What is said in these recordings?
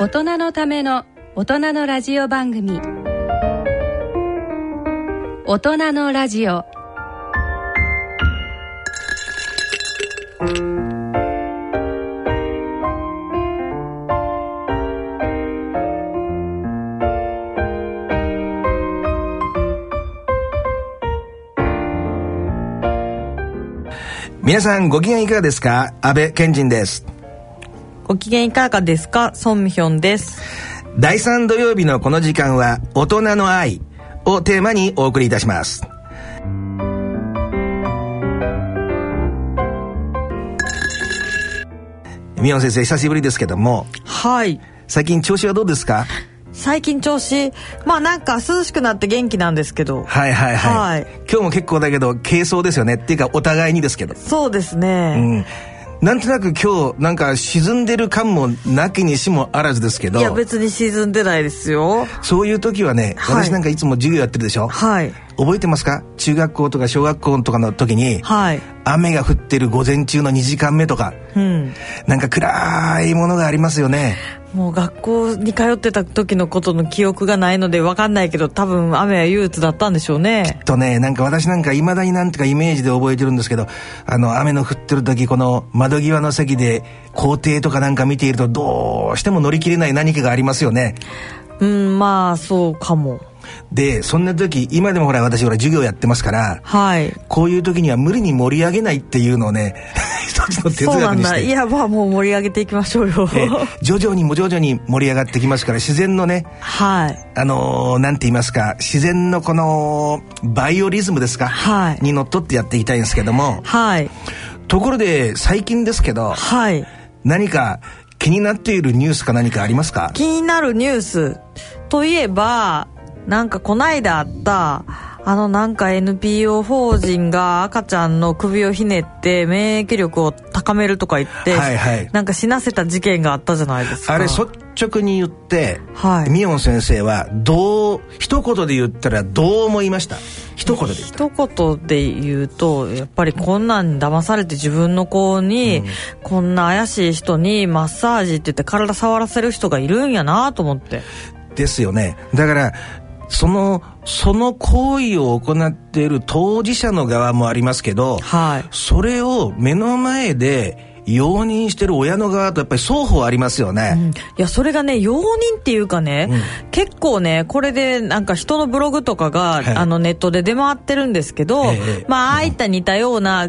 大人のための大人のラジオ番組。大人のラジオ。皆さんご機嫌いかがですか？安倍賢人です。ご機嫌いかがですか？ソンミヒョンです。第3土曜日のこの時間は大人の愛をテーマにお送りいたします。ミヨン先生久しぶりですけども。はい。最近調子はどうですか？最近調子まあなんか涼しくなって元気なんですけど。はいはいはい、はい。今日も結構だけど軽装ですよね。っていうかお互いにですけど。そうですうね、んなんとなく今日なんか沈んでる感もなきにしもあらずですけど。いや別に沈んでないですよ。そういう時はね、はい。私なんかいつも授業やってるでしょ？はい。覚えてますか？中学校とか小学校とかの時に、はい。雨が降ってる午前中の2時間目とか。うん。なんか暗いものがありますよねもう学校に通ってた時のことの記憶がないので分かんないけど多分雨は憂鬱だったんでしょうね。とねなんか私なんかいまだになんてかイメージで覚えてるんですけどあの雨の降ってる時この窓際の席で校庭とかなんか見ているとどうしても乗り切れない何かがありますよね。うんまあそうかも。でそんな時今でもほら私ほら授業やってますからはい。こういう時には無理に盛り上げないっていうのをね一つの哲そうなん学にしてだ。いやまあもう盛り上げていきましょうよ。えー徐々にも徐々に盛り上がってきますから自然のねはい。あのーなんて言いますか自然のこのバイオリズムですか、はい。にのっとってやっていきたいんですけども。はい。ところで最近ですけどはい。何か気になっているニュースか何かありますか？気になるニュース。といえばなんかこないだあったあのなんか NPO 法人が赤ちゃんの首をひねって免疫力を高めるとか言って、はいはい。なんか死なせた事件があったじゃないですか。あれ率直に言って、はい。ミオン先生はどう一言で言ったらどう思いました？一言で言ったら。一言で言うとやっぱりこんなんに騙されて自分の子に、こんな怪しい人にマッサージって言って体触らせる人がいるんやなと思って。ですよね。だからそのその行為を行っている当事者の側もありますけど、はい。それを目の前で容認してる親の側とやっぱり双方ありますよね、うん。いやそれがね容認っていうかね、結構ねこれでなんか人のブログとかが、はい。あのネットで出回ってるんですけど、ええ。まあああいった似たような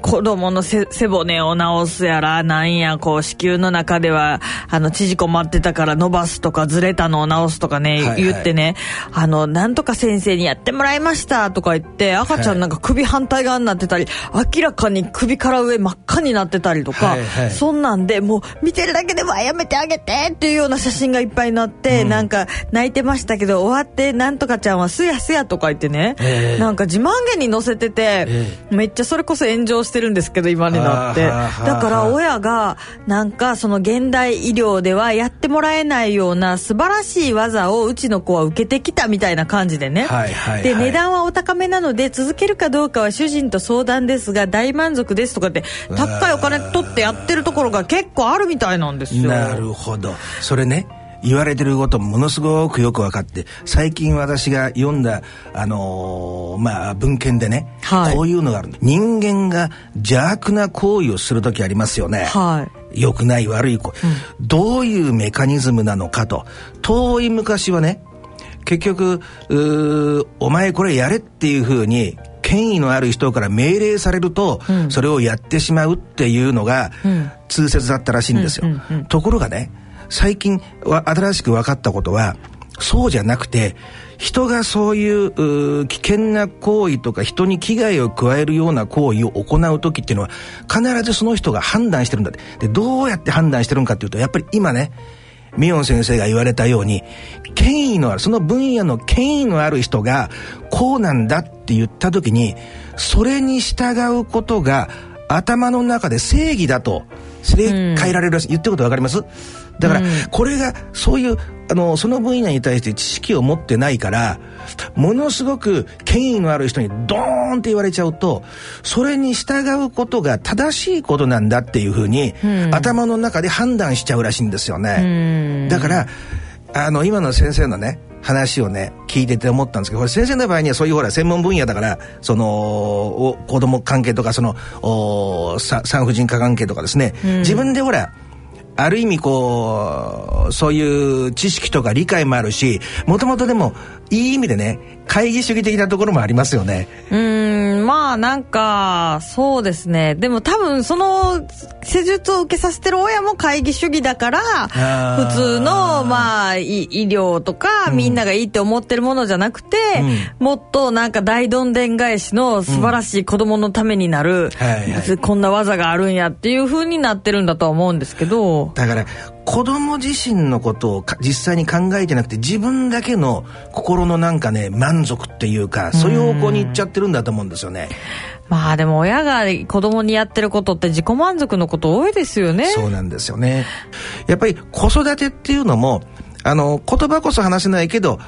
子供の背背骨を治すやらなんやこう子宮の中ではあの縮こまってたから伸ばすとかずれたのを治すとかね、はいはい。言ってねあのなんとか先生にやってもらいましたとか言って赤ちゃんなんか首反対側になってたり、明らかに首から上真っ赤になってたりとか、はいはい。そんなんでもう見てるだけでもやめてあげてっていうような写真がいっぱいになって、なんか泣いてましたけど終わってなんとかちゃんはすやすやとか言ってね、ええ。なんか自慢げに載せてて、めっちゃそれこそ炎上してるんですけど今になって。だから親がなんかその現代医療ではやってもらえないような素晴らしい技をうちの子は受けてきたみたいな感じでね、はいはいはい。で値段はお高めなので続けるかどうかは主人と相談ですが大満足ですとかって高いお金取ってやってるところが結構あるみたいなんですよ。なるほど。それね言われてることものすごくよく分かって最近私が読んだ、あのーまあ、文献でね、はい。こういうのがある人間が邪悪な行為をする時ありますよね、はい。良くない悪い子、どういうメカニズムなのかと。遠い昔はね結局お前これやれっていうふうに権威のある人から命令されると、それをやってしまうっていうのが通説だったらしいんですよ、ところがね最近は新しく分かったことはそうじゃなくて人がそういう危険な行為とか人に危害を加えるような行為を行う時っていうのは必ずその人が判断してるんだって。でどうやって判断してるんかっていうとやっぱり今ねミヨン先生が言われたように権威のあるその分野の権威のある人がこうなんだって言った時にそれに従うことが頭の中で正義だとすれ変えられるらしい、言ってることわかります？だから、これがそういうあのその分野に対して知識を持ってないからものすごく権威のある人にドーンって言われちゃうとそれに従うことが正しいことなんだっていうふうに、ん、頭の中で判断しちゃうらしいんですよね。だからあの今の先生のね話をね聞いてて思ったんですけどこれ先生の場合にはそういうほら専門分野だからその子供関係とかその産婦人科関係とかですね、うん、自分でほらある意味こうそういう知識とか理解もあるしもともとでもいい意味でね会議主義的なところもありますよね。うんまあなんかそうですね。でも多分その施術を受けさせてる親も会議主義だから普通のまあ医療とかみんながいいって思ってるものじゃなくて、うん、もっとなんか大どんでん返しの素晴らしい子供のためになる、うん。はいはい、こんな技があるんやっていうふうになってるんだとは思うんですけど。だから子供自身のことを実際に考えてなくて自分だけの心のなんかね満足っていうかそういう方向に行っちゃってるんだと思うんですよね。まあでも親が子供にやってることって自己満足のこと多いですよね。そうなんですよね。やっぱり子育てっていうのもあの言葉こそ話せないけど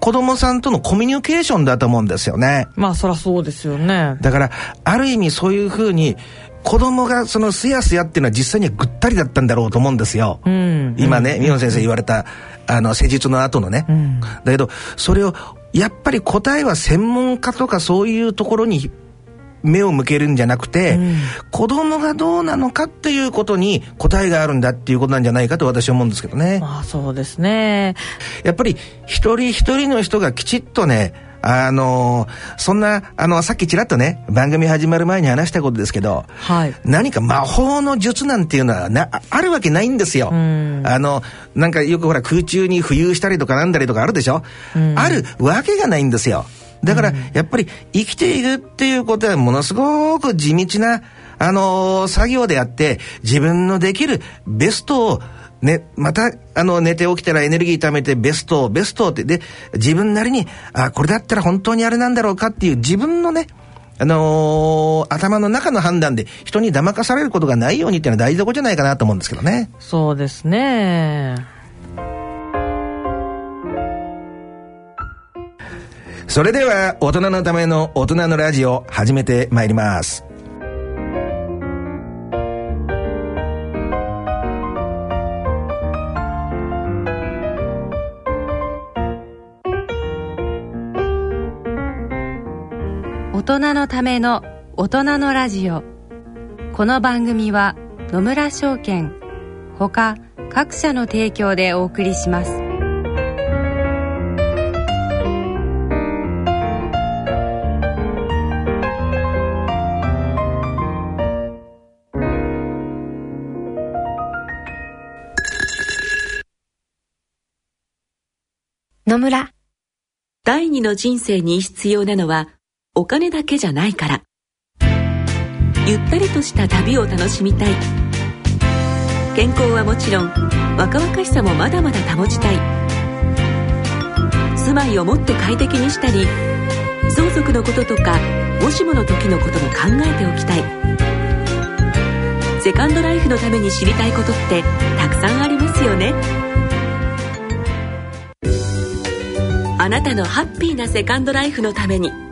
子供さんとのコミュニケーションだと思うんですよね。まあそりゃそうですよね。だからある意味そういうふうに子供がそのすやすやっていうのは実際にはぐったりだったんだろうと思うんですよ。うん、今ね、美穂先生言われた、あの、施術の後のね。うん、だけど、それを、やっぱり答えは専門家とかそういうところに目を向けるんじゃなくて、うん、子供がどうなのかっていうことに答えがあるんだっていうことなんじゃないかと私は思うんですけどね。まあそうですね。やっぱり一人一人の人がきちっとね、あのそんな、あの、さっきちらっとね、番組始まる前に話したことですけど、はい、何か魔法の術なんていうのはな、あるわけないんですよ。あの、なんかよくほら空中に浮遊したりとかなんだりとかあるでしょ？あるわけがないんですよ。だから、やっぱり生きていくっていうことはものすごく地道な、あのー、作業であって、自分のできるベストをね、また、あの、寝て起きたらエネルギー貯めてベスト、ベストって、で、自分なりに、あ、これだったら本当にあれなんだろうかっていう自分のね、あのー、頭の中の判断で人に騙かされることがないようにっていうのは大事なことじゃないかなと思うんですけどね。そうですね。それでは、大人のための大人のラジオ、始めてまいります。大人のための大人のラジオ。この番組は野村証券ほか各社の提供でお送りします。野村。第二の人生に必要なのはお金だけじゃないから。ゆったりとした旅を楽しみたい。健康はもちろん若々しさもまだまだ保ちたい。住まいをもっと快適にしたり相続のこととかもしもの時のことも考えておきたい。セカンドライフのために知りたいことってたくさんありますよね。あなたのハッピーなセカンドライフのために。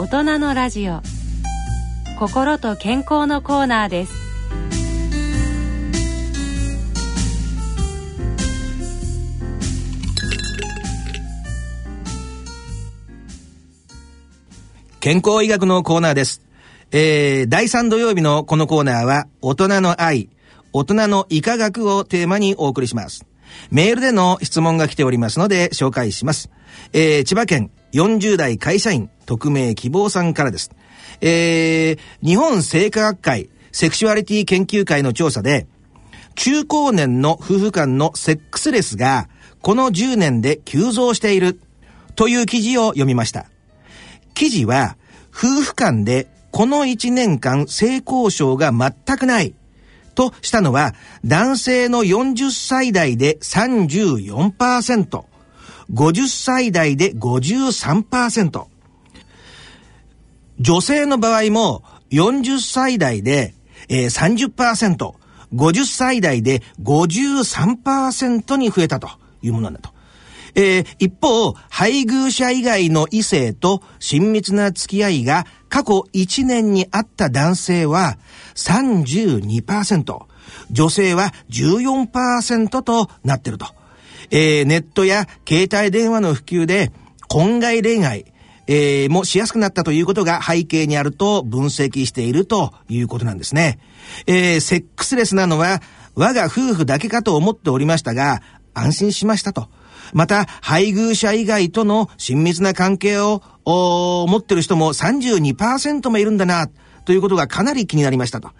大人のラジオ心と健康のコーナーです健康医学のコーナーです。えー、第3土曜日のこのコーナーは、大人の愛、大人の医科学をテーマにお送りします。メールでの質問が来ておりますので紹介します。えー、千葉県40代会社員匿名希望さんからです。えー、日本生化学会セクシュアリティ研究会の調査で、中高年の夫婦間のセックスレスがこの10年で急増しているという記事を読みました。記事は夫婦間でこの1年間性交渉が全くないとしたのは男性の40歳代で34%、50歳代で53%、女性の場合も40歳代で、えー、30%、50歳代で53%に増えたというものなんだと。えー、一方、配偶者以外の異性と親密な付き合いが過去1年にあった男性は32%、女性は14%となってると。えー、ネットや携帯電話の普及で婚外恋愛、えー、もしやすくなったということが背景にあると分析しているということなんですね。えー、セックスレスなのは我が夫婦だけかと思っておりましたが、安心しましたと。また、配偶者以外との親密な関係を持ってる人も32%もいるんだな、ということがかなり気になりましたと。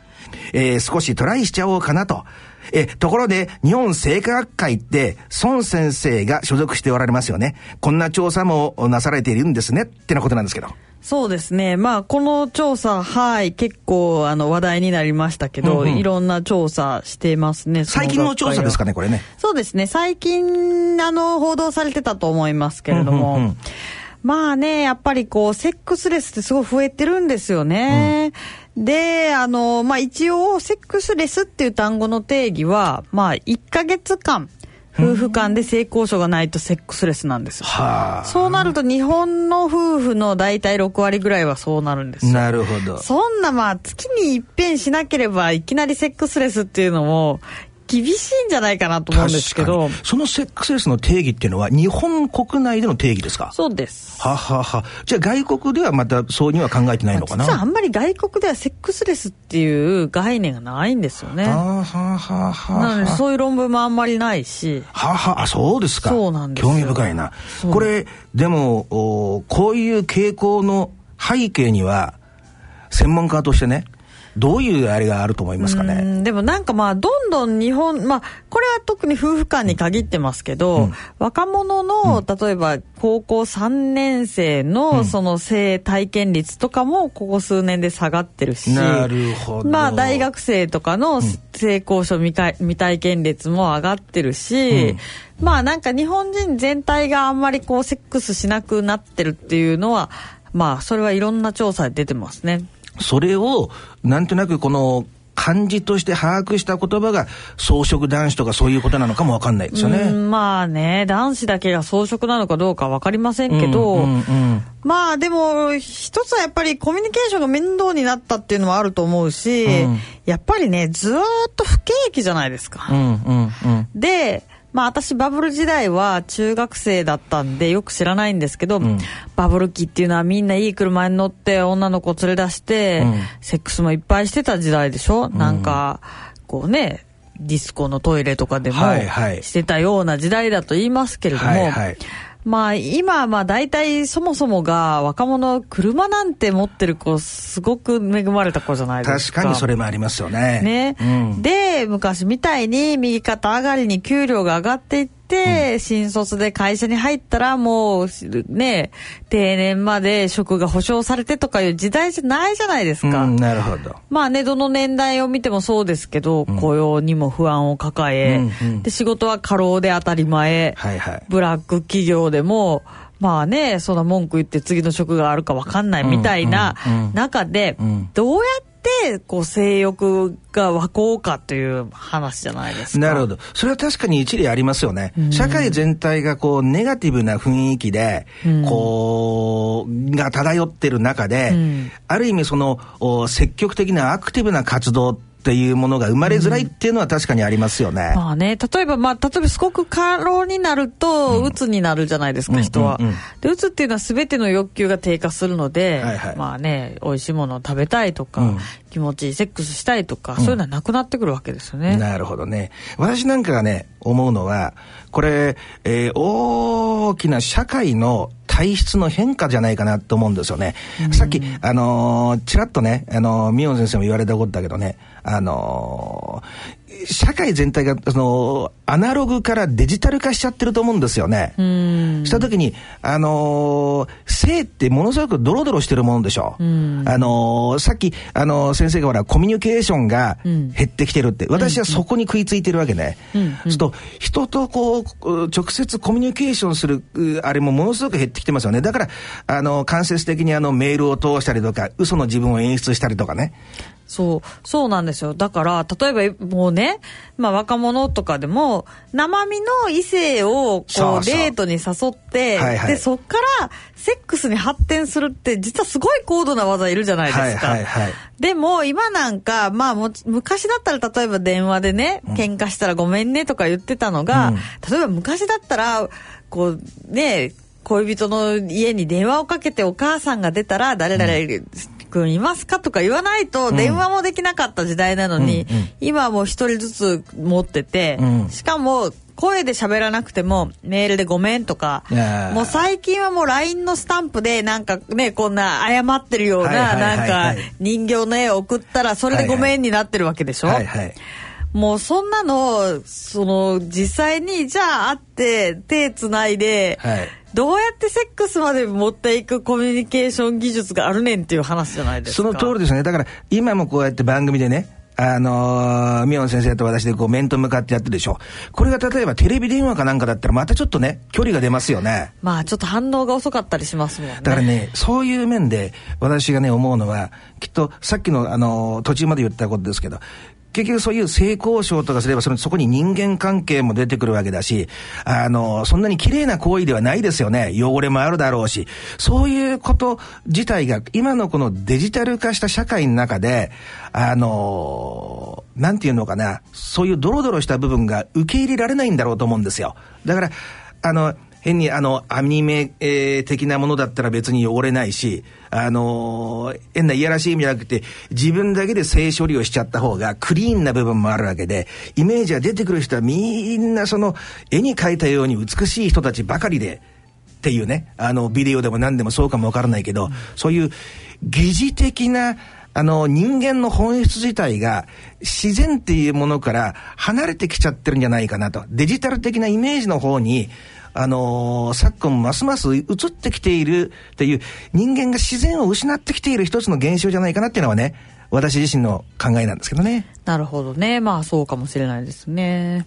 えー、少しトライしちゃおうかなと。え、ところで、日本生化学会って、孫先生が所属しておられますよね。こんな調査もなされているんですね、ってなことなんですけど。そうですね。まあ、この調査、はい、結構、あの、話題になりましたけど、うんうん、いろんな調査してますね。最近の調査ですかね、これね。そうですね。最近、あの、報道されてたと思いますけれども。うんうんうんまあね、やっぱりこう、セックスレスってすごい増えてるんですよね。うん、で、あの、まあ一応、セックスレスっていう単語の定義は、まあ1ヶ月間、夫婦間で性交渉がないとセックスレスなんですよ。そうなると日本の夫婦の大体6割ぐらいはそうなるんですよ。なるほど。そんなまあ月に一遍しなければいきなりセックスレスっていうのも厳しいんじゃないかなと思うんですけど。そのセックスレスの定義っていうのは日本国内での定義ですか？そうです。ははは。じゃあ外国ではまたそうには考えてないのかな、実はあんまり外国ではセックスレスっていう概念がないんですよね。はははは。なのでそういう論文もあんまりないし。はは、あ、そうですか。そうなんです興味深いな。これ、でもお、こういう傾向の背景には、専門家としてね、どういうあれがあると思いますかね？でもなんかまあ、どんどん日本、まあ、これは特に夫婦間に限ってますけど、うん、若者の、例えば高校3年生のその性体験率とかもここ数年で下がってるし、なるほど。まあ、大学生とかの性交渉未未体験率も上がってるし、うんまあなんか日本人全体があんまりこうセックスしなくなってるっていうのは、まあそれはいろんな調査で出てますね。それを、なんとなくこの、漢字として把握した言葉が装飾男子とかそういうことなのかもわかんないですよね。まあね、男子だけが装飾なのかどうかわかりませんけど、うんうんうん、まあでも、一つはやっぱりコミュニケーションが面倒になったっていうのもあると思うし、うん、やっぱりね、ずっと不景気じゃないですか。うんうんうん、で、まあ私バブル時代は中学生だったんでよく知らないんですけど、うん、バブル期っていうのはみんないい車に乗って女の子連れ出して、うん、セックスもいっぱいしてた時代でしょ、うん、なんか、こうね、ディスコのトイレとかでもしてたような時代だと言いますけれども、はいはいまあ今まあ大体そもそもが若者車なんて持ってる子すごく恵まれた子じゃないですか。確かにそれもありますよね。ね。うん、で、昔みたいに右肩上がりに給料が上がっていって、うん、新卒で会社に入ったらもうね、定年まで職が保障されてとかいう時代じゃないじゃないですか。うん、なるほど。まあね、どの年代を見てもそうですけど、雇用にも不安を抱え、うんうん、で、仕事は過労で当たり前、はいはい、ブラック企業でも、まあね、その文句言って次の職があるか分かんないみたいな中で、どうやって、こう、性欲が湧こうかという話じゃないですか。なるほど。それは確かに一理ありますよね。うん、社会全体がこう、ネガティブな雰囲気で、こう、が漂ってる中で、うん、ある意味その、積極的なアクティブな活動っていうものが生まれづらいっていうのは確かにありますよね。うん、まあね、例えば、まあ、例えばすごく過労になると、うつになるじゃないですか、うん、人は。で、うつっていうのは全ての欲求が低下するので、はいはい、まあね、美味しいものを食べたいとか、うん、気持ちいいセックスしたいとか、そういうのはなくなってくるわけですよね。なるほどね。私なんかがね、思うのは、これ、えー、大きな社会の体質の変化じゃないかなと思うんですよね。さっき、あのー、ちらっとね、あのー、ミヨン先生も言われたことだけどね、あのー社会全体が、その、アナログからデジタル化しちゃってると思うんですよね。したときに、あのー、性ってものすごくドロドロしてるものでしょ。うあのー、さっき、あのー、先生がほら、コミュニケーションが減ってきてるって、私はそこに食いついてるわけね。うんうん、そうすると、人とこう、直接コミュニケーションする、あれもものすごく減ってきてますよね。だから、あの、間接的にあの、メールを通したりとか、嘘の自分を演出したりとかね。そう、そうなんですよ。だから、例えばもうね、まあ若者とかでも、生身の異性をこうデートに誘って、はいはい、で、そっからセックスに発展するって、実はすごい高度な技いるじゃないですか。はいはいはい、でも、今なんか、まあも、昔だったら例えば電話でね、喧嘩したらごめんねとか言ってたのが、うん、例えば昔だったら、こう、ね、恋人の家に電話をかけてお母さんが出たら、誰々、うん君いますか？とか言わないと電話もできなかった時代なのに、うん今はもう一人ずつ持ってて、うん、しかも声で喋らなくてもメールでごめんとか、もう最近はもう LINE のスタンプでなんかね、こんな謝ってるような、なんか人形の絵を送ったらそれでごめんになってるわけでしょ、はいはい、もうそんなの、その実際にじゃあ会って手つないで、はいどうやってセックスまで持っていくコミュニケーション技術があるねんっていう話じゃないですか。その通りですね。だから今もこうやって番組でね、あのー、ミヨン先生と私でこう面と向かってやってるでしょ。これが例えばテレビ電話かなんかだったらまたちょっとね、距離が出ますよね。まあちょっと反応が遅かったりしますもんね。だからね、そういう面で私がね思うのは、きっとさっきのあのー、途中まで言ったことですけど、結局そういう性交渉とかすればそ、そこに人間関係も出てくるわけだし、あの、そんなに綺麗な行為ではないですよね。汚れもあるだろうし。そういうこと自体が、今のこのデジタル化した社会の中で、あの、なんていうのかな、そういうドロドロした部分が受け入れられないんだろうと思うんですよ。だから、あの、変にあの、アニメ、えー、的なものだったら別に汚れないし、あのー、変ないやらしい意味じゃなくて、自分だけで性処理をしちゃった方がクリーンな部分もあるわけで、イメージが出てくる人はみんなその、絵に描いたように美しい人たちばかりで、っていうね、あの、ビデオでも何でもそうかもわからないけど、うん、そういう疑似的な、あの、人間の本質自体が自然っていうものから離れてきちゃってるんじゃないかなと。デジタル的なイメージの方に、あのー、昨今ますます移ってきているという人間が自然を失ってきている一つの現象じゃないかなっていうのはね、私自身の考えなんですけどね。なるほどね。まあそうかもしれないですね。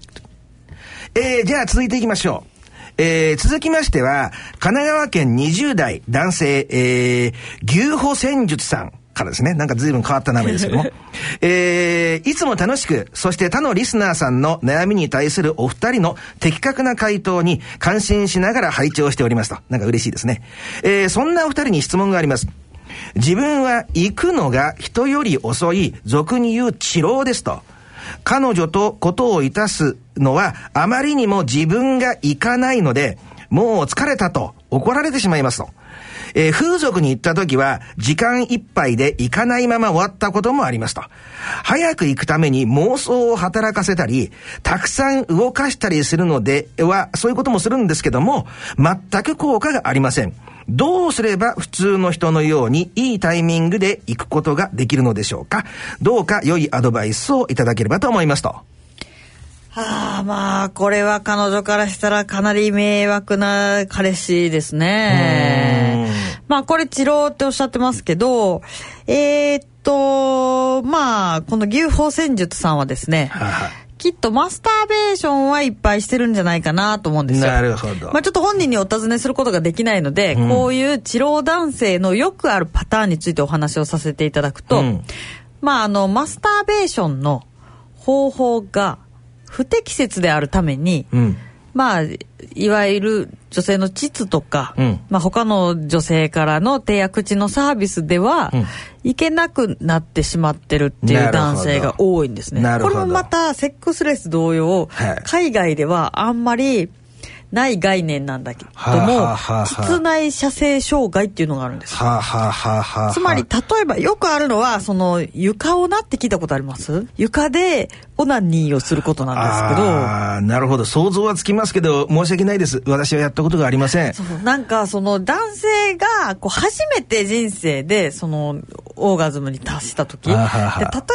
えー、じゃあ続いていきましょう。えー、続きましては、神奈川県20代男性、えー、牛歩戦術さん。からですね。なんか随分変わった名前ですけども。えー、いつも楽しく、そして他のリスナーさんの悩みに対するお二人の的確な回答に感心しながら拝聴しておりますと。なんか嬉しいですね。えー、そんなお二人に質問があります。自分は行くのが人より遅い、俗に言う治療ですと。彼女とことをいたすのはあまりにも自分が行かないので、もう疲れたと怒られてしまいますと。えー、風俗に行った時は、時間いっぱいで行かないまま終わったこともありますと。早く行くために妄想を働かせたり、たくさん動かしたりするのでは、そういうこともするんですけども、全く効果がありません。どうすれば普通の人のようにいいタイミングで行くことができるのでしょうかどうか良いアドバイスをいただければと思いますと。はあ、まあ、これは彼女からしたらかなり迷惑な彼氏ですね。まあ、これ治療っておっしゃってますけど、えー、っと、まあ、この牛法戦術さんはですね、はきっとマスターベーションはいっぱいしてるんじゃないかなと思うんですよ。なるほど。まあちょっと本人にお尋ねすることができないので、うん、こういう治療男性のよくあるパターンについてお話をさせていただくと、うん、まああの、マスターベーションの方法が不適切であるために、うん、まあいわゆる女性の膣とか、うん、まあ他の女性からの手や口のサービスでは、うん、いけなくなってしまってるっていう男性が多いんですね。これもまたセックスレス同様、はい、海外ではあんまりない概念なんだけどはあも、はあはあ膣内射精障害っていうのがあるんです。はあ、はあはあはあ、つまり、例えばよくあるのは、その床をなって聞いたことあります？床でオナニーをすることなんですけど、ああ、なるほど。想像はつきますけど、申し訳ないです。私はやったことがありません。そうなんかその男性がこう初めて人生でそのオーガズムに達した時例え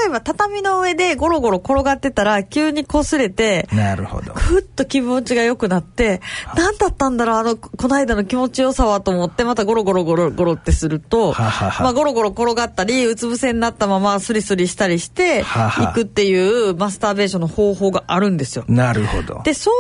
ば畳の上でゴロゴロ転がってたら急に擦れてなるほど。ふっと気持ちが良くなって 何だったんだろうあのこの間の気持ちよさはと思ってまたゴロゴロゴロゴロってするとまあ、ゴロゴロ転がったりうつ伏せになったままスリスリしたりしてははいくっていうマスターベーションの方法があるんですよ。なるほど。で、そう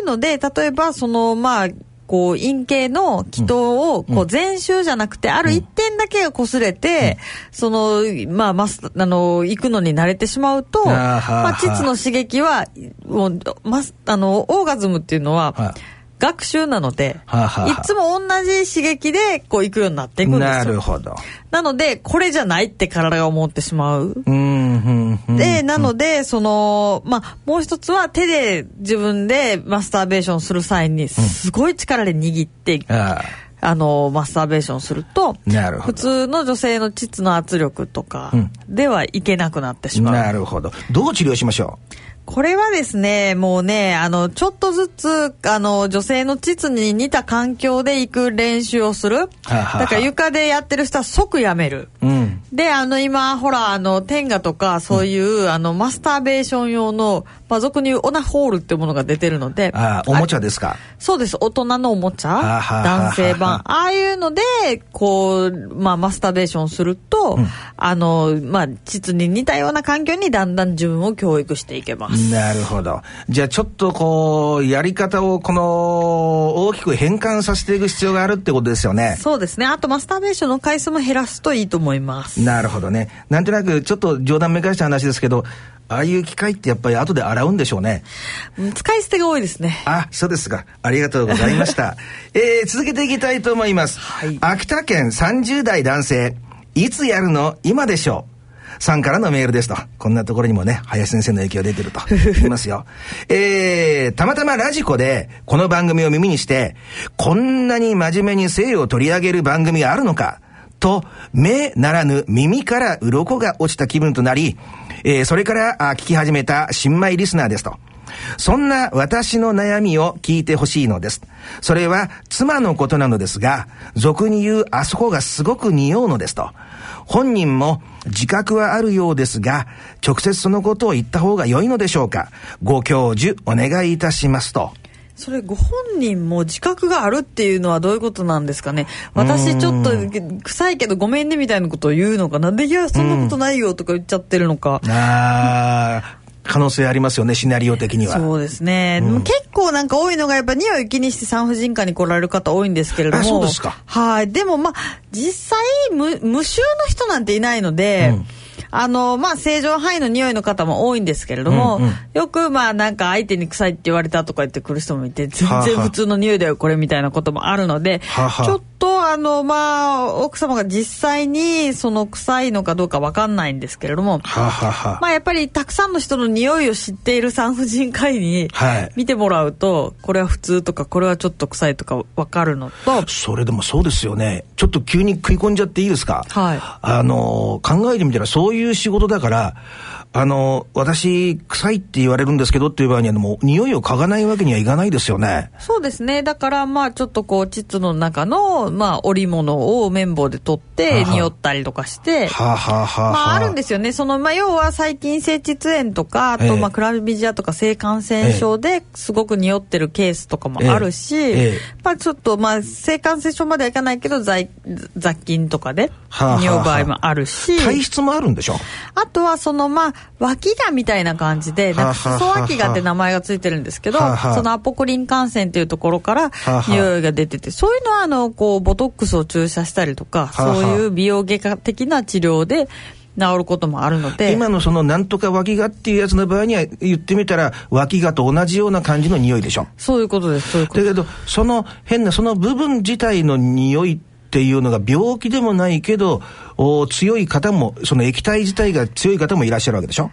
いうので、例えば、その、まあ、こう、陰茎の気筒を、こう、全周じゃなくて、ある一点だけが擦れて、その、まあ、マス、あの、行くのに慣れてしまうと、まあ、膣の刺激は、もう、マス、あの、オーガズムっていうのははい、学習なので、はあはあはいつも同じ刺激で、こう、行くようになっていくんですよ。なるほど。なので、これじゃないって体が思ってしまう。うん、うん、うん。で、なので、その、まあ、もう一つは手で自分でマスターベーションする際に、すごい力で握って、ああの、マスターベーションすると、なるほど普通の女性の膣の圧力とかうんではいけなくなってあしまう。なるほど。どう治療しましょこれはですね、もうね、あの、ちょっとずつ、あの、女性の膣に似た環境で行く練習をする。はあはあだから床でやってる人は即やめる。う。うん。で、あの、今、ほら、あの、天下とか、そういう、あの、マスターベーション用の、まあ、俗に言うオナホールっていうものが出てるので、ああ、おもちゃですか？そうです、大人のおもちゃ、あ男性版。ああいうので、こう、まあ、マスターベーションすると、あの、まあ、膣に似たような環境にだんだん自分を教育していけます。なるほど。じゃあちょっとこう、やり方をこの、大きく変換させていく必要があるってことですよね。そうですね。あと、マスターベーションの回数も減らすといいと思います。なるほどね。なんとなくちょっと冗談めかした話ですけど、ああいう機械ってやっぱり後で洗うんでしょうね。うん使い捨てが多いですね。あ、そうですか。ありがとうございました。えー、続けていきたいと思います。はい秋田県30代男性、いつやるの？今でしょう。さんからのメールですと。こんなところにもね、林先生の影響出てると。言いますよ。えー、たまたまラジコでこの番組を耳にして、こんなに真面目に性を取り上げる番組があるのか、と、目ならぬ耳から鱗が落ちた気分となり、えー、それから聞き始めた新米リスナーですと。そんな私の悩みを聞いてほしいのです。それは妻のことなのですが、俗に言うあそこがすごく匂うのですと。本人も自覚はあるようですが、直接そのことを言った方が良いのでしょうか。ご教授お願いいたしますと。それご本人も自覚があるっていうのはどういうことなんですかね？私ちょっと臭いけどごめんねみたいなことを言うのかな？んでいやそんなことないよとか言っちゃってるのか、あー可能性ありますよね、シナリオ的には。そうですね、でも結構なんか多いのがやっぱ匂い気にして産婦人科に来られる方多いんですけれども。あそうですか。はい。でもまあ実際無無臭の人なんていないので、うんあのまあ正常範囲の匂いの方も多いんですけれども、うんうん。よくまあなんか相手に臭いって言われたとか言ってくる人もいて全然普通の匂いだよこれみたいなこともあるので、はあはあ。ちょっとあのまあ奥様が実際にその臭いのかどうかわかんないんですけれども、はまあやっぱりたくさんの人の匂いを知っている産婦人科医にはい。見てもらうと、これは普通とかこれはちょっと臭いとか分かるのと、それでもそうですよね。ちょっと急に食い込んじゃっていいですか？はい。あの、考えてみたらそうういう仕事だから、あの、私、臭いって言われるんですけどっていう場合には、もう、匂いを嗅がないわけにはいかないですよね。そうですね。だからまあちょっとこう膣の中のまあ織物を綿棒で取ってはあ匂ったりとかして、はあ、はあはあ、まああるんでですよね。そのまあ要は細菌性膣炎とか、あえ。えとまあクラミジアとか性感染症ですごく匂ってるケースとかもあるし、ええ。ええ。まあちょっとまあ性感染症まではいかないけど在雑菌とかではあはあ。匂う場合もあるし、体質もあるんでしょ？あとはそのまあ脇がみたいな感じで、なんか裾脇がって名前がついてるんですけど、はあはあ。そのアポクリン感染っていうところから匂いが出てて、そういうのはあのこうボトックスを注射したりとか、はあはあ。そういう美容外科的な治療で治ることもあるので、今のそのなんとか脇がっていうやつの場合には言ってみたら脇がと同じような感じの匂いでしょ。そういうことです、そういうことだけどその変なその部分自体の匂いっていうのが病気でもないけどお強い方もその液体自体が強い方もいらっしゃるわけでしょ？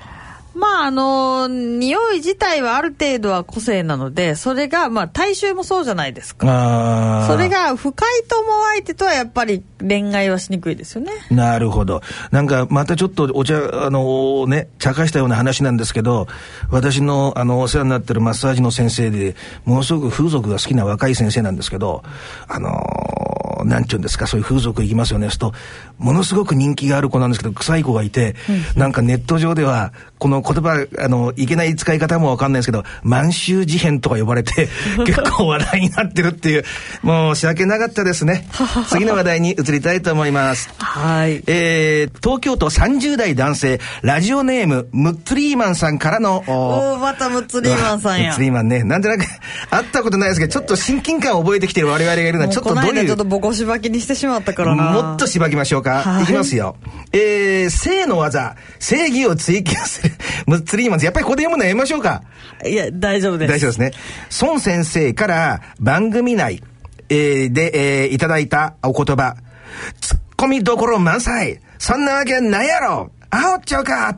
まああの匂い自体はある程度は個性なのでそれがまあ大衆もそうじゃないですか。それが深いと思う相手とはやっぱり恋愛はしにくいですよね。なるほど。なんか、またちょっとお茶、あのね、茶化したような話なんですけど、私の、あの、お世話になってるマッサージの先生で、ものすごく風俗が好きな若い先生なんですけど、あのーなんて言うんですか、そういう風俗行きますよね、すると、ものすごく人気がある子なんですけど、臭い子がいて、なんかネット上では、この言葉、あの、いけない使い方もわかんないですけど、満州事変とか呼ばれて、結構話題になってるっていう、もう仕訳なかったですね。次の話題に移りたいと思います。はいえー、東京都30代男性、ラジオネーム、ムッツリーマンさんからの、おおおまたムッツリーマンさんやムッツリーマンね。なんとなく、会ったことないですけど、ちょっと親近感を覚えてきてる我々がいるのは、ちょっとどういうちょっとボコしばきにしてしまったからなもっとしばきましょうか。はいい、きますよ。えー、性の技、正義を追求する、ムッツリーマンズ。やっぱりここで読むのやめましょうか。いや大丈夫です大丈夫ですね。孫先生から番組内、えーで、えーいただいたお言葉。ツッコミどころ満載。そんなわけないやろあほっちゃうか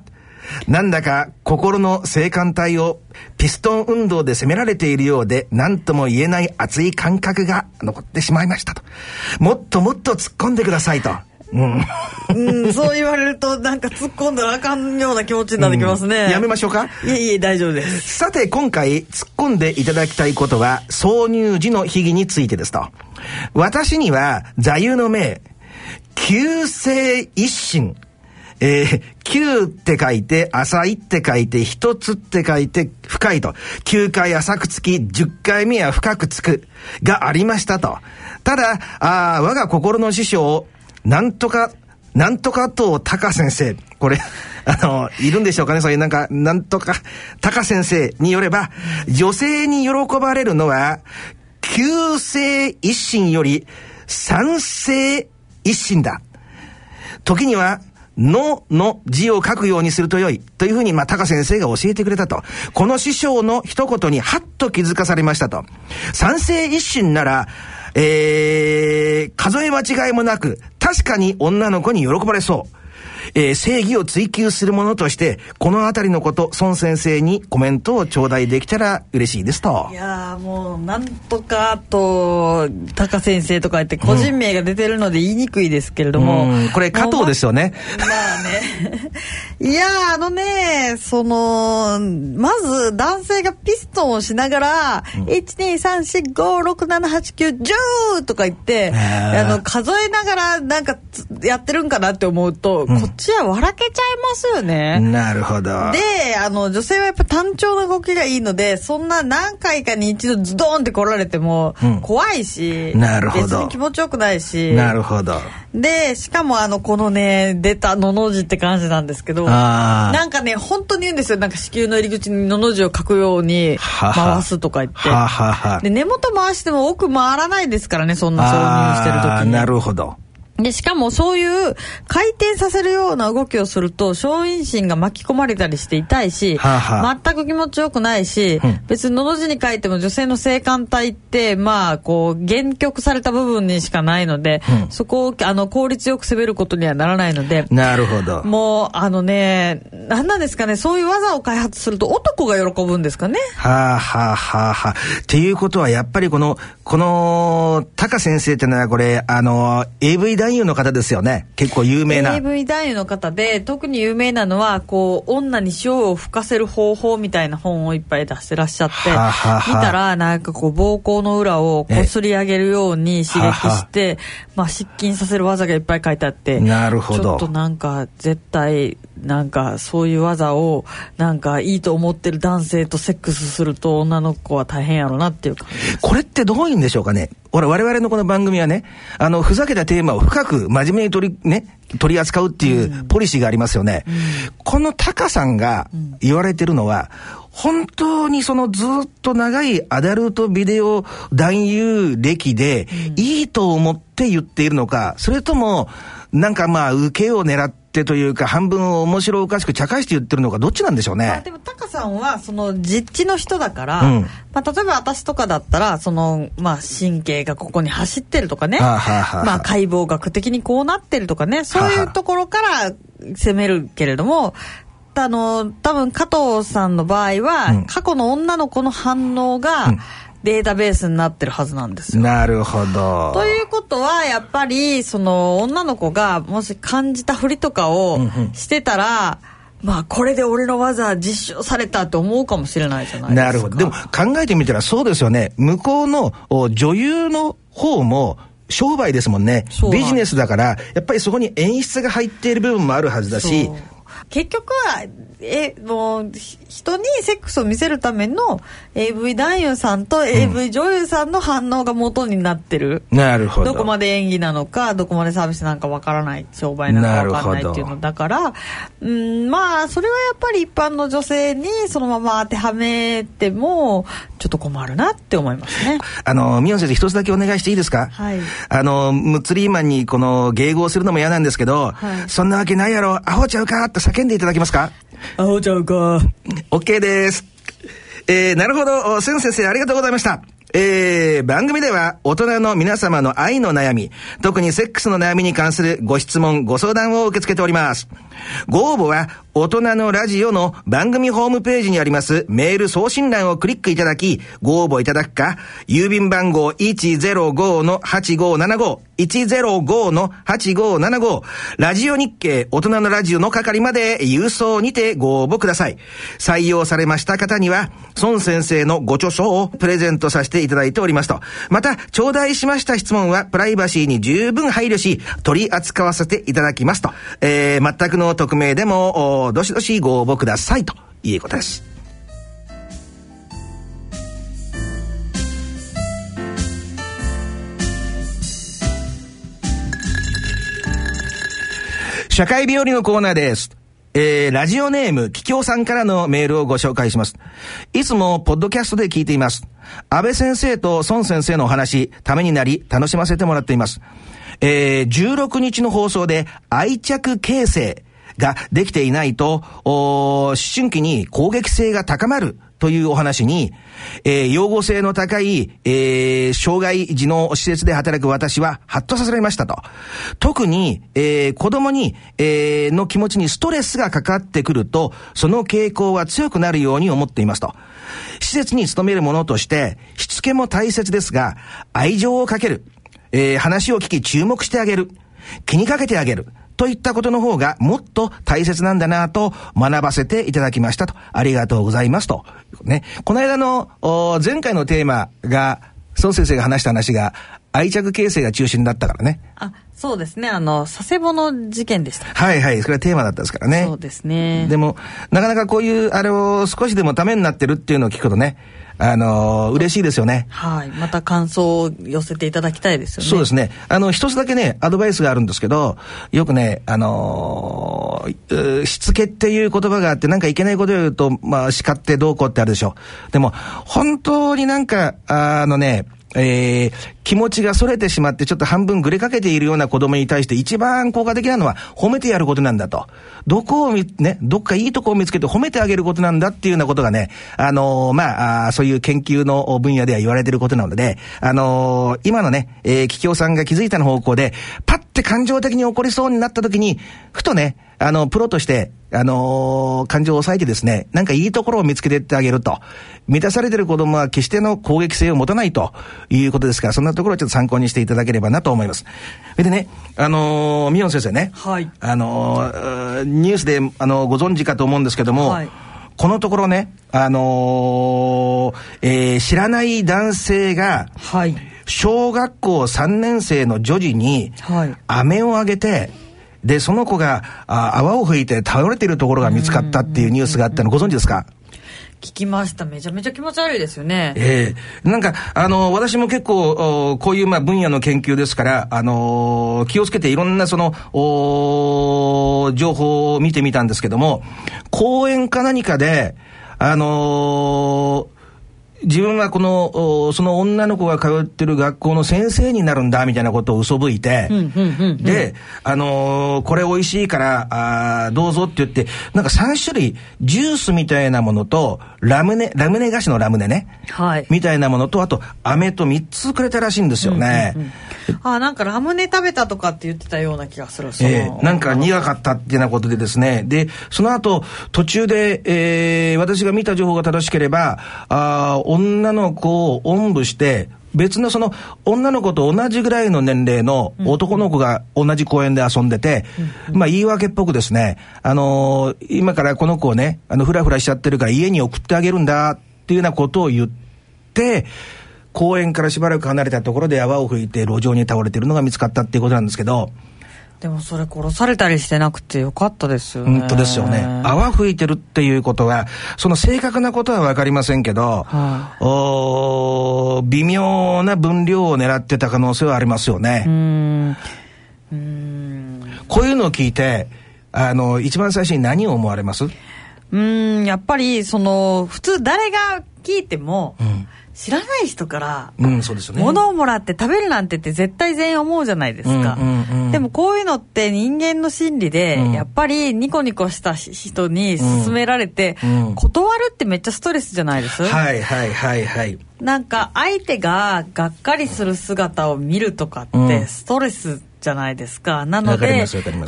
なんだか心の性感帯をピストン運動で攻められているようで何とも言えない熱い感覚が残ってしまいましたと。もっともっと突っ込んでくださいと。うん。うんそう言われるとなんか突っ込んだらあかんような気持ちになってきますね、やめましょうか？いえいえ大丈夫ですさて、今回突っ込んでいただきたいことは、挿入時の秘技についてですと。私には座右の銘、旧世一心。えー、旧って書いて、浅いって書いて、一つって書いて、深いと。9回浅くつき、10回目は深くつく。がありましたと。ただ、あー我が心の師匠、なんとか、なんとかと高先生。これ、あの、いるんでしょうかね？そういうなんか、なんとか、高先生によれば、女性に喜ばれるのは、旧世一心より、三世一心だ。時には、のの字を書くようにすると良い。というふうに、まあ、高先生が教えてくれたと。この師匠の一言にハッと気づかされましたと。三世一心なら、えー、数え間違いもなく、確かに女の子に喜ばれそう。えー正義を追求するものとして、このあたりのこと、孫先生にコメントを頂戴できたら嬉しいですとい。やーもうなんとかと高先生とか言って個人名が出てるので言いにくいですけれども、うんこれ加藤ですよね。まあね。いやーあのね、その、まず男性がピストンをしながら、1,2,3,4,5,6,7,8,9,10とか言って、あの、数えながらなんかつやってるんかなって思うと、こっちは笑けちゃいますよね。なるほど。で、あの、女性はやっぱ単調な動きがいいので、そんな何回かに一度ズドーンって来られてもうん、怖いし、なるほど別に気持ちよくないし、なるほど。で、しかもあの、このね、出たのの字って感じなんですけど、なんかね、本当に言うんですよ。なんか子宮の入り口にのの字を書くように回すとか言って。はははで、根元回しても奥回らないですからね、そんな挿入してる時に。なるほど。で、しかもそういう回転させるような動きをすると、小陰唇が巻き込まれたりして痛いし、はあはあ全く気持ちよくないし、うん別にのの字に書いても女性の性感帯って、まあ、こう、限局された部分にしかないので、うんそこを、あの、効率よく攻めることにはならないので、なるほど。もう、あのね、なんなんですかね、そういう技を開発すると男が喜ぶんですかね。はあ、はあはあはあ。っていうことは、やっぱりこの、この、タカ先生ってのは、これ、あの、AV 男優の方ですよね。結構有名な。AV 男優の方で特に有名なのはこう女に塩を吹かせる方法みたいな本をいっぱい出してらっしゃってはあは見たらなんかこう膀胱の裏をこすり上げるように刺激してまあ失禁させる技がいっぱい書いてあってなるほどちょっとなんか絶対なんかそういう技をなんかいいと思ってる男性とセックスすると女の子は大変やろなっていう感じこれってどういうんでしょうかね。俺、我々のこの番組はね、あの、ふざけたテーマを深く真面目に取り、ね、取り扱うっていうポリシーがありますよね。このタカさんが言われてるのは、本当にそのずっと長いアダルトビデオ男優歴で、いいと思って言っているのか、それとも、なんかまあ、受けを狙ってというか、半分面白おかしく茶化して言ってるのか、どっちなんでしょうね。まあでもタカさんはその実地の人だから、うん。まあ、例えば私とかだったらその、まあ、神経がここに走ってるとかね、はあはあはあまあ、解剖学的にこうなってるとかね。そういうところから攻めるけれどもあの多分加藤さんの場合は、うん。過去の女の子の反応がうんデータベースになってるはずなんですよ。なるほど。ということはやっぱりその女の子がもし感じたふりとかをうんうんしてたら、まあこれで俺の技実証されたと思うかもしれないじゃないですか。なるほど。でも考えてみたらそうですよね。向こうのお女優の方も、商売ですもんねビジネスだから、やっぱりそこに演出が入っている部分もあるはずだし結局はえもうひ人にセックスを見せるための AV 男優さんと AV 女優さんの反応が元になってる、なるほど。どこまで演技なのかどこまでサービスなんかわからない商売なのかわからないっていうのだからうんまあそれはやっぱり一般の女性にそのまま当てはめてもちょっと困るなって思いますね。あの、ミヨン先生一つだけお願いしていいですか？はい。あの、ムッツリーマンにこの迎合するのも嫌なんですけど、はい。そんなわけないやろ、アホちゃうかって叫んでいただけますか？あほちゃうか。OK です。えー、なるほど、おセン先生ありがとうございました。えー、番組では大人の皆様の愛の悩み、特にセックスの悩みに関するご質問、ご相談を受け付けております。ご応募は大人のラジオの番組ホームページにありますメール送信欄をクリックいただき、ご応募いただくか、郵便番号105-8575、105-8575、ラジオ日経大人のラジオの係まで郵送にてご応募ください。採用されました方には、孫先生のご著書をプレゼントさせていただいておりますと。また、頂戴しました質問はプライバシーに十分配慮し、取り扱わせていただきますと。えー、全くの匿名でも、どしどしご応募くださいということです。社会日和のコーナーです。えー、ラジオネーム、キキョウさんからのメールをご紹介します。いつも、ポッドキャストで聞いています。安倍先生と孫先生のお話、ためになり、楽しませてもらっています。えー、16日の放送で、愛着形成ができていないと、思春期に攻撃性が高まるというお話に、えー、養護性の高い、えー、障害児の施設で働く私は、ハッとさせられましたと。特に、えー、子供に、えー、の気持ちにストレスがかかってくると、その傾向は強くなるように思っていますと。施設に勤める者として、しつけも大切ですが、愛情をかける、えー、話を聞き注目してあげる、気にかけてあげる、といったことの方がもっと大切なんだなと学ばせていただきましたと。ありがとうございますと。ね。この間の、お前回のテーマが、孫先生が話した話が、愛着形成が中心だったからね。あそうですねあの佐世保の事件でした。はいはい。それはテーマだったですからね。そうですね。でも、なかなかこういう、あれを少しでもためになってるっていうのを聞くとね、あのー嬉しいですよね。はい。また感想を寄せていただきたいですよね。そうですね。あの、一つだけね、アドバイスがあるんですけど、よくね、あのーしつけっていう言葉があって、なんかいけないことを言うと、まあ、叱ってどうこうってあるでしょ。でも、本当になんか、あのね、えー、気持ちが逸れてしまってちょっと半分ぐれかけているような子供に対して一番効果的なのは褒めてやることなんだと。どこをみ、ね、どっかいいとこを見つけて褒めてあげることなんだっていうようなことがね、あのーまあそういう研究の分野では言われていることなので、あのー今のね、えー、桔梗さんが気づいたの方向で、パッて感情的に起こりそうになった時に、ふとね、あの、プロとして、あのー感情を抑えてですね、なんかいいところを見つけてってあげると。満たされてる子供は決しての攻撃性を持たないということですから、そんなところをちょっと参考にしていただければなと思います。それでね、あのー、ミヨン先生ね、はいあのー、ニュースで、あのご存知かと思うんですけども、はいこのところね、あのーえー知らない男性が、はい。小学校3年生の女児にはい、飴をあげて、で、その子があ泡を吹いて倒れているところが見つかったっていうニュースがあったのご存知ですか？聞きました。めちゃめちゃ気持ち悪いですよね。ええなんか、あの、私も結構、おこういう、まあ、分野の研究ですから、あの気をつけていろんな、その、お情報を見てみたんですけども、講演か何かで、あの自分はこの、その女の子が通ってる学校の先生になるんだ、みたいなことを嘘吹いて、で、あのー、これ美味しいから、あどうぞって言って、なんか3種類、ジュースみたいなものと、ラムネ、ラムネ菓子のラムネね。はい。みたいなものと、あと、飴と3つくれたらしいんですよね。うんうんうんあなんかラムネ食べたとかって言ってたような気がする。えー、なんか苦かったっていうようなことでですね。で、その後、途中で、えー、私が見た情報が正しければ、あ女の子をおんぶして、別のその女の子と同じぐらいの年齢の男の子が同じ公園で遊んでて、まあ言い訳っぽくですね、あのー、今からこの子をね、あの、ふらふらしちゃってるから家に送ってあげるんだっていうようなことを言って、公園からしばらく離れたところで泡を吹いて路上に倒れてるのが見つかったっていうことなんですけど、でもそれ殺されたりしてなくてよかったですよね。本当ですよね。泡吹いてるっていうことは、その正確なことはわかりませんけど、はあ、お微妙な分量を狙ってた可能性はありますよね。うんうんこういうのを聞いて、あの、一番最初に何を思われます？うん、やっぱり、その、普通誰が聞いても、うん知らない人から物をもらって食べるなんてって絶対全員思うじゃないですか、でもこういうのって人間の心理で、やっぱりニコニコした人に勧められて、断るってめっちゃストレスじゃないです、はいはいはいはい。なんか相手ががっかりする姿を見るとかってストレスじゃないですか。なので、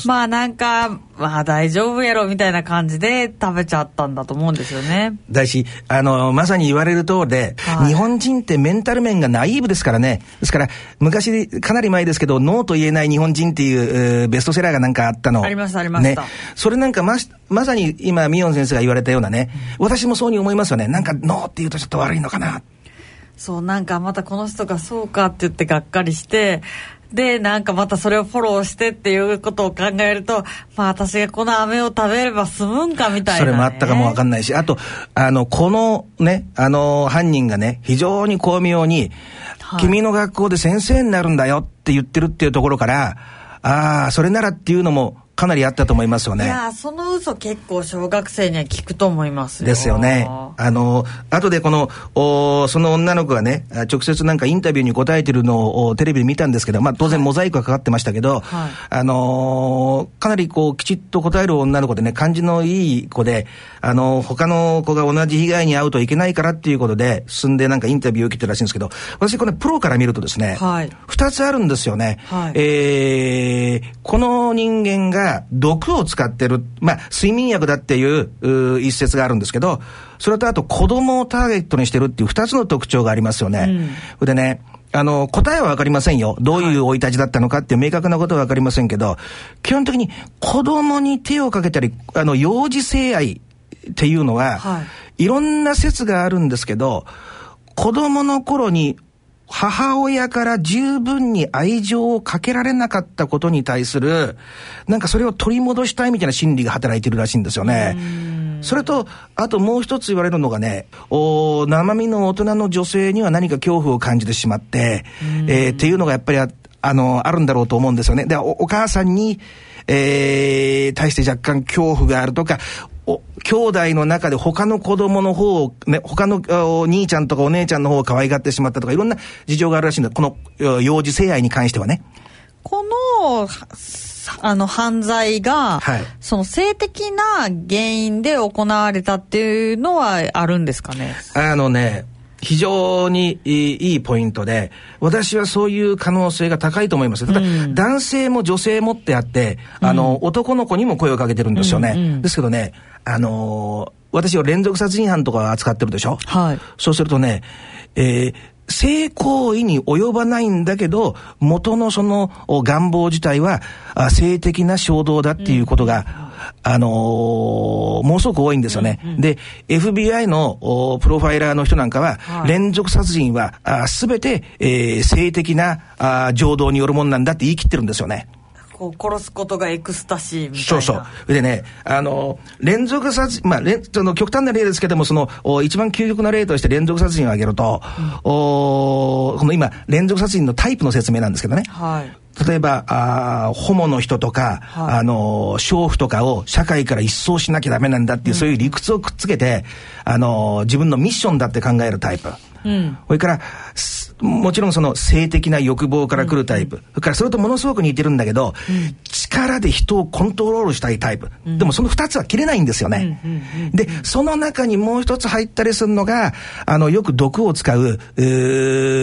まあなんか、まあ大丈夫やろみたいな感じで食べちゃったんだと思うんですよね。だし、あの、まさに言われる通りで、はい、日本人ってメンタル面がナイーブですからね。ですから、昔、かなり前ですけど、ノーと言えない日本人っていう、ベストセラーがなんかあったの。ありました、ありました。ね、それなんかま、まさに今、ミヨン先生が言われたようなね、私もそうに思いますよね。なんか、ノーって言うとちょっと悪いのかな。そう、なんかまたこの人がそうかって言ってがっかりして、で、なんかまたそれをフォローしてっていうことを考えると、まあ私がこの飴を食べれば済むんかみたいな、ね、それもあったかもわかんないし、あと、あの、このね、あの、犯人がね、非常に巧妙に、はい、君の学校で先生になるんだよって言ってるっていうところから、ああ、それならっていうのも、かなりあったと思いますよね。いやその嘘結構小学生には聞くと思いますですよね。あの、後でこの、おその女の子がね、直接なんかインタビューに答えてるのをテレビで見たんですけど、まあ当然モザイクがかかってましたけど、はい、あのー、かなりこう、きちっと答える女の子でね、感じのいい子で、あのー、他の子が同じ被害に遭うといけないからっていうことで、進んでなんかインタビューを受けてるらしいんですけど、私これプロから見るとですね、はい、2つあるんですよね。はい、えー、この人間が毒を使ってる、まあ、睡眠薬だっていうう一説があるんですけど、それとあと子供をターゲットにしてるっていう二つの特徴がありますよね。うん、でね、あの、答えはわかりませんよ。どういう生い立ちだったのかっていう明確なことはわかりませんけど、基本的に子供に手をかけたり、あの、幼児性愛っていうのは、はい、いろんな説があるんですけど、子供の頃に母親から十分に愛情をかけられなかったことに対する、なんかそれを取り戻したいみたいな心理が働いてるらしいんですよね。それと、あともう一つ言われるのがね、お生身の大人の女性には何か恐怖を感じてしまって、えー、っていうのがやっぱりああの、あるんだろうと思うんですよね。で、おお母さんに、えー、対して若干恐怖があるとか、お、兄弟の中で他の子供の方を、ね、他のお兄ちゃんとかお姉ちゃんの方を可愛がってしまったとか、いろんな事情があるらしいんだ。この幼児性愛に関してはね。この、あの、犯罪が、はい、その性的な原因で行われたっていうのはあるんですかね？あのね、非常にいいポイントで、私はそういう可能性が高いと思います。ただ、うん、男性も女性もってあって、あの、うん、男の子にも声をかけてるんですよね。うんうん、ですけどね、あのー、私は連続殺人犯とか扱ってるでしょ？はい。そうするとね、えー、性行為に及ばないんだけど、元のその願望自体は性的な衝動だっていうことが、あのー、ものすごく多いんですよね。うんうん、で、FBI のプロファイラーの人なんかは、はい、連続殺人はすべて、えー、性的なあ情動によるもんなんだって言い切ってるんですよね。こう殺すことがエクスタシーみたいなそうそう。でね、あの、連続殺人、まあ、連その極端な例ですけども、その、お一番究極な例として連続殺人を挙げると、おこの今、連続殺人のタイプの説明なんですけどね。はい例えば、あーホモの人とか、はいあのー、娼婦とかを社会から一掃しなきゃダメなんだっていう、そういう理屈をくっつけて、あのー自分のミッションだって考えるタイプ。うんそれから、すもちろんその性的な欲望から来るタイプ。それからそれとものすごく似てるんだけど、力で人をコントロールしたいタイプ。でもその二つは切れないんですよね。で、その中にもう一つ入ったりするのが、あの、よく毒を使う、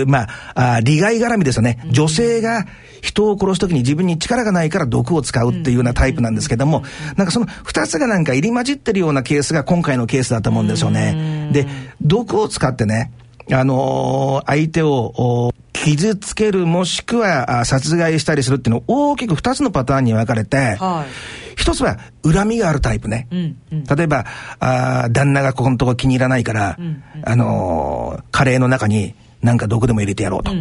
まあ、あ利害絡みですよね。女性が人を殺すときに自分に力がないから毒を使うっていうようなタイプなんですけども、なんかその二つがなんか入り混じってるようなケースが今回のケースだと思うんですよね。で、毒を使ってね、あのー相手をお傷つけるもしくはあ殺害したりするっていうの大きく二つのパターンに分かれて、はい一つは恨みがあるタイプね。うんうん例えば、あー旦那がここのとこ気に入らないから、あのーカレーの中になんか毒でも入れてやろうと。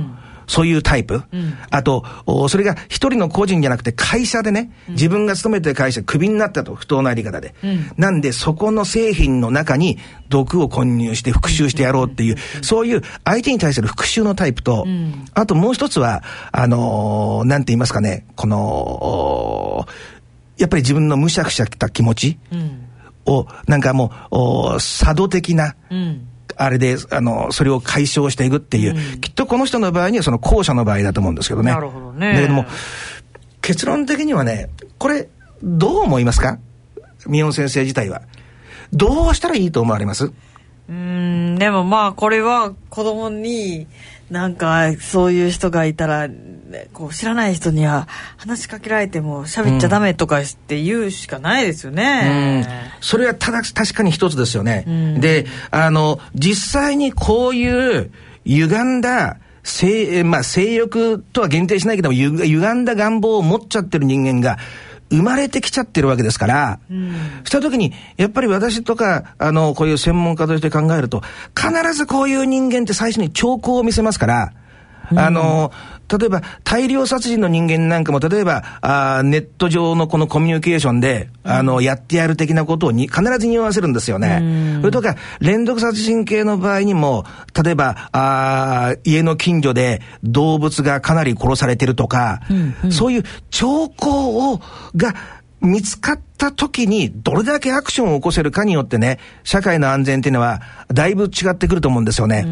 そういうタイプ。あと、おそれが一人の個人じゃなくて会社でね、自分が勤めてる会社クビになったと、不当なやり方で。なんで、そこの製品の中に毒を混入して復讐してやろうっていう、そういう相手に対する復讐のタイプと、あともう一つは、あのーなんて言いますかね、この、おやっぱり自分のむしゃくしゃした気持ちを、なんかもう、お佐渡的な、うんあれで、あの、それを解消していくっていう、きっとこの人の場合にはその後者の場合だと思うんですけどね。なるほどね。だけども、結論的にはね、これ、どう思いますか？ミオン先生自体は。どうしたらいいと思われます？うーんでもまあこれは子供になんかそういう人がいたらねこう知らない人には話しかけられても喋っちゃダメとかって言うしかないですようんね。それはただ確かに一つですよね。んで、あの、実際にこういう歪んだ性、まあ、性欲とは限定しないけども、ゆ歪んだ願望を持っちゃってる人間が、生まれてきちゃってるわけですから、した時に、やっぱり私とか、あの、こういう専門家として考えると、必ずこういう人間って最初に兆候を見せますから、あの、例えば大量殺人の人間なんかも、例えば、あーネット上のこのコミュニケーションで、あの、やってやる的なことをに必ず匂わせるんですよね。それとか、連続殺人系の場合にも、例えば、あー家の近所で動物がかなり殺されてるとか、そういう兆候を、が、見つかった時にどれだけアクションを起こせるかによってね、社会の安全っていうのはだいぶ違ってくると思うんですよね。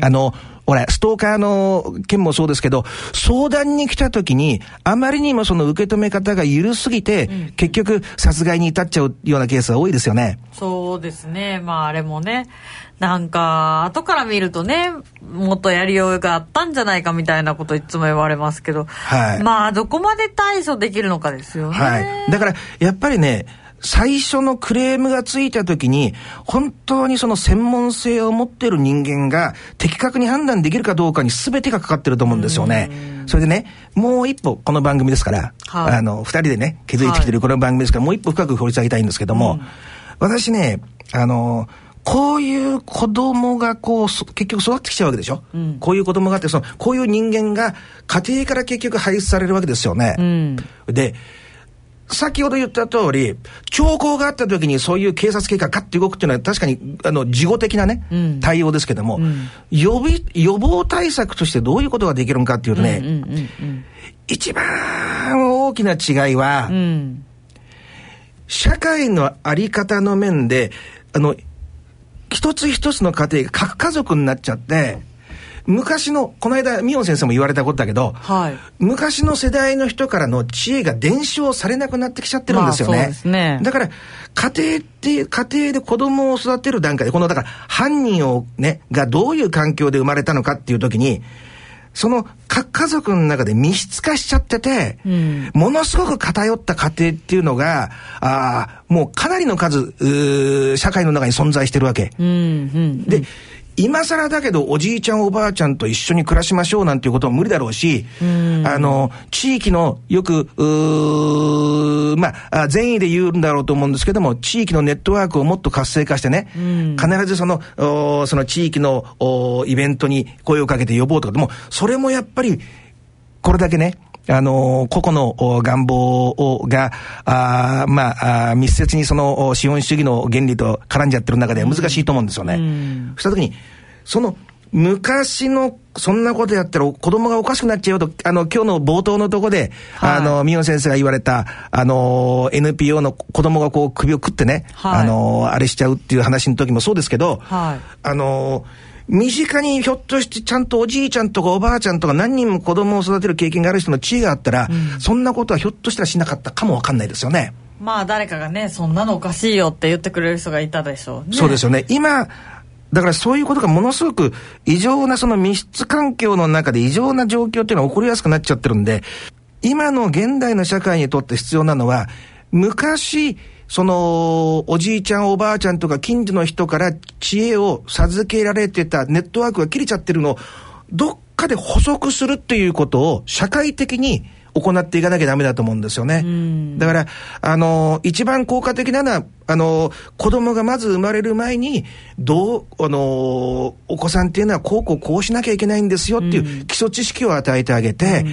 あの、ほら、ストーカーの件もそうですけど、相談に来た時に、あまりにもその受け止め方が緩すぎて、結局殺害に至っちゃうようなケースが多いですよね。そうですね。まああれもね、なんか、後から見るとね、もっとやりようがあったんじゃないかみたいなこといつも言われますけど、はいまあどこまで対処できるのかですよね。はい。だから、やっぱりね、最初のクレームがついた時に、本当にその専門性を持っている人間が的確に判断できるかどうかに全てがかかってると思うんですよね。それでね、もう一歩この番組ですから、はい。あの、二人でね、気づいてきてるこの番組ですから、もう一歩深く掘り下げたいんですけども、私ね、あの、こういう子供がこう、そ結局育ってきちゃうわけでしょ、こういう子供があって、その、こういう人間が家庭から結局排出されるわけですよね。ん。で、先ほど言った通り、兆候があった時にそういう警察警官がガッて動くっていうのは確かに、あの、事後的なね、ん対応ですけども、予備、予防対策としてどういうことができるのかっていうとね、うんうん一番大きな違いは、うん。うん。社会のあり方の面で、あの、一つ一つの家庭が核家族になっちゃって、昔の、この間、ミオン先生も言われたことだけど、はい昔の世代の人からの知恵が伝承されなくなってきちゃってるんですよね。まあねだから、家庭って家庭で子供を育てる段階で、この、だから、犯人をね、がどういう環境で生まれたのかっていう時に、その各家族の中で密室化しちゃってて、んものすごく偏った家庭っていうのが、あーもうかなりの数、社会の中に存在してるわけ。うんうん。で、今更だけどおじいちゃんおばあちゃんと一緒に暮らしましょうなんていうことも無理だろうし、あの、地域のよく、まあ、あ善意で言うんだろうと思うんですけども、地域のネットワークをもっと活性化してね、必ずその、おその地域のおイベントに声をかけて呼ぼうとか、でも、それもやっぱり、これだけね、あの、個々の願望をが、あまあ密接にその資本主義の原理と絡んじゃってる中では難しいと思うんですよね。うん、したときに、その、昔の、そんなことやったら子供がおかしくなっちゃうよと、あの、今日の冒頭のとこで、はい、あの、宮野先生が言われた、あの、NPO の子供がこう首を食ってね、はい、あの、あれしちゃうっていう話の時もそうですけど、はい、あの、身近にひょっとしてちゃんとおじいちゃんとかおばあちゃんとか何人も子供を育てる経験がある人の地位があったら、うん、そんなことはひょっとしたらしなかったかもわかんないですよね。まあ誰かがね、そんなのおかしいよって言ってくれる人がいたでしょうね。そうですよね。今、だからそういうことがものすごく異常なその密室環境の中で異常な状況っていうのは起こりやすくなっちゃってるんで、今の現代の社会にとって必要なのは、昔、その、おじいちゃんおばあちゃんとか近所の人から知恵を授けられてたネットワークが切れちゃってるのを、どっかで補足するっていうことを社会的に行っていかなきゃダメだと思うんですよね。だから、あの、一番効果的なのは、あの、子供がまず生まれる前に、どう、あの、お子さんっていうのはこうこうこうしなきゃいけないんですよっていう基礎知識を与えてあげて、